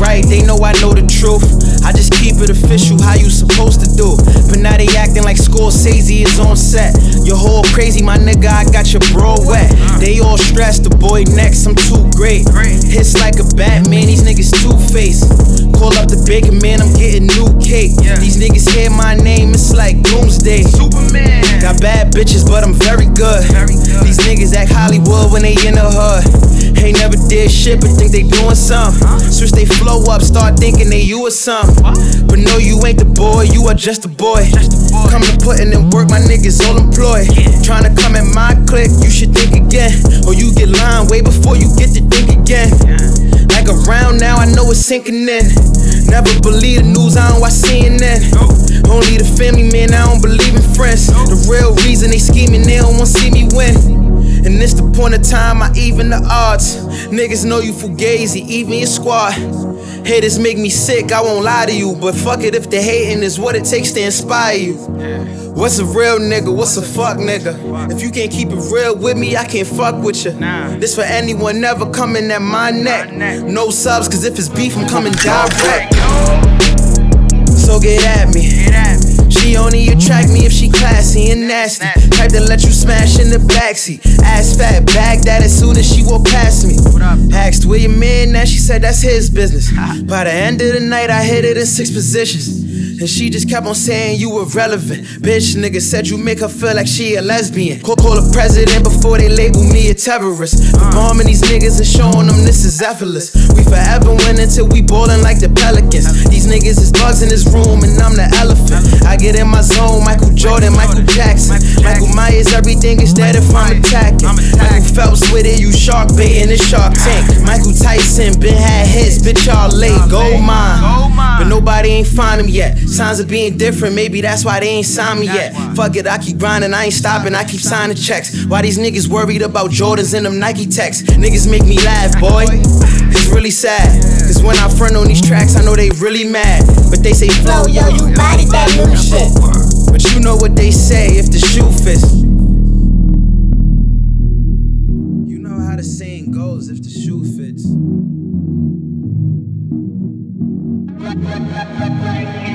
right, they know I know the truth. I just keep it official, how you supposed to do. But now they acting like Scorsese is on set. Your whole crazy, my nigga, I got your bro wet. They all stressed, the boy next, I'm too great. Hits like a Batman, these niggas two faced. Call up the baker, man, I'm getting new cake. These niggas hear my name, it's like doomsday. Superman. Got bad bitches, but I'm very good. Very good. These niggas act Hollywood when they in the hood. Ain't never did shit, but think they doing something. Switch they flow up, start thinking they you or something. But no, you ain't the boy, you are just a boy. Come to putting in work, my niggas all employed. Trying to come at my clique, you should think again. Or you get lined way before you get to think again. Like around now, I know it's sinking in. Never believe the news, I don't watch CNN. Only the family, man, I don't believe in friends. The real reason they scheming, they don't want to see me win. This the point of time I even the odds. Niggas know you fugazi, even your squad. Haters make me sick, I won't lie to you. But fuck it if the hating is what it takes to inspire you. What's a real nigga? What's a fuck nigga? If you can't keep it real with me, I can't fuck with you. This for anyone never coming at my neck. No subs, cause if it's beef, I'm coming direct. So get at me. She only attract me if she classy and nasty. Type to let you smash in the backseat. Ass fat, bag that as soon as she walk past me. Asked where your man now she said that's his business. By the end of the night, I hit it in six positions. And she just kept on saying you irrelevant. Bitch, nigga said you make her feel like she a lesbian. Call, call the president before they label me a terrorist. For bombing these niggas and showing them this is effortless. We forever win until we ballin' like the Pelicans. These niggas is bugs in this room and I'm the elephant. I get in my zone, Michael Jordan, Michael Jackson. Michael Myers, everything is dead if I'm attacking. Michael Phelps with it, you shark bait in the shark tank. Michael Tyson, been had hits, bitch, y'all late, gold mine. But nobody ain't find him yet. Signs of being different, maybe that's why they ain't signed me yet. Fuck it, I keep grinding, I ain't stopping, I keep signing checks. Why these niggas worried about Jordans and them Nike techs? Niggas make me laugh, boy. It's really sad. Cause when I front on these tracks, I know they really mad. But they say, Flow, yo, you body that new shit. But you know what they say if the shoe fits. You know how the saying goes if the shoe fits. Thank you.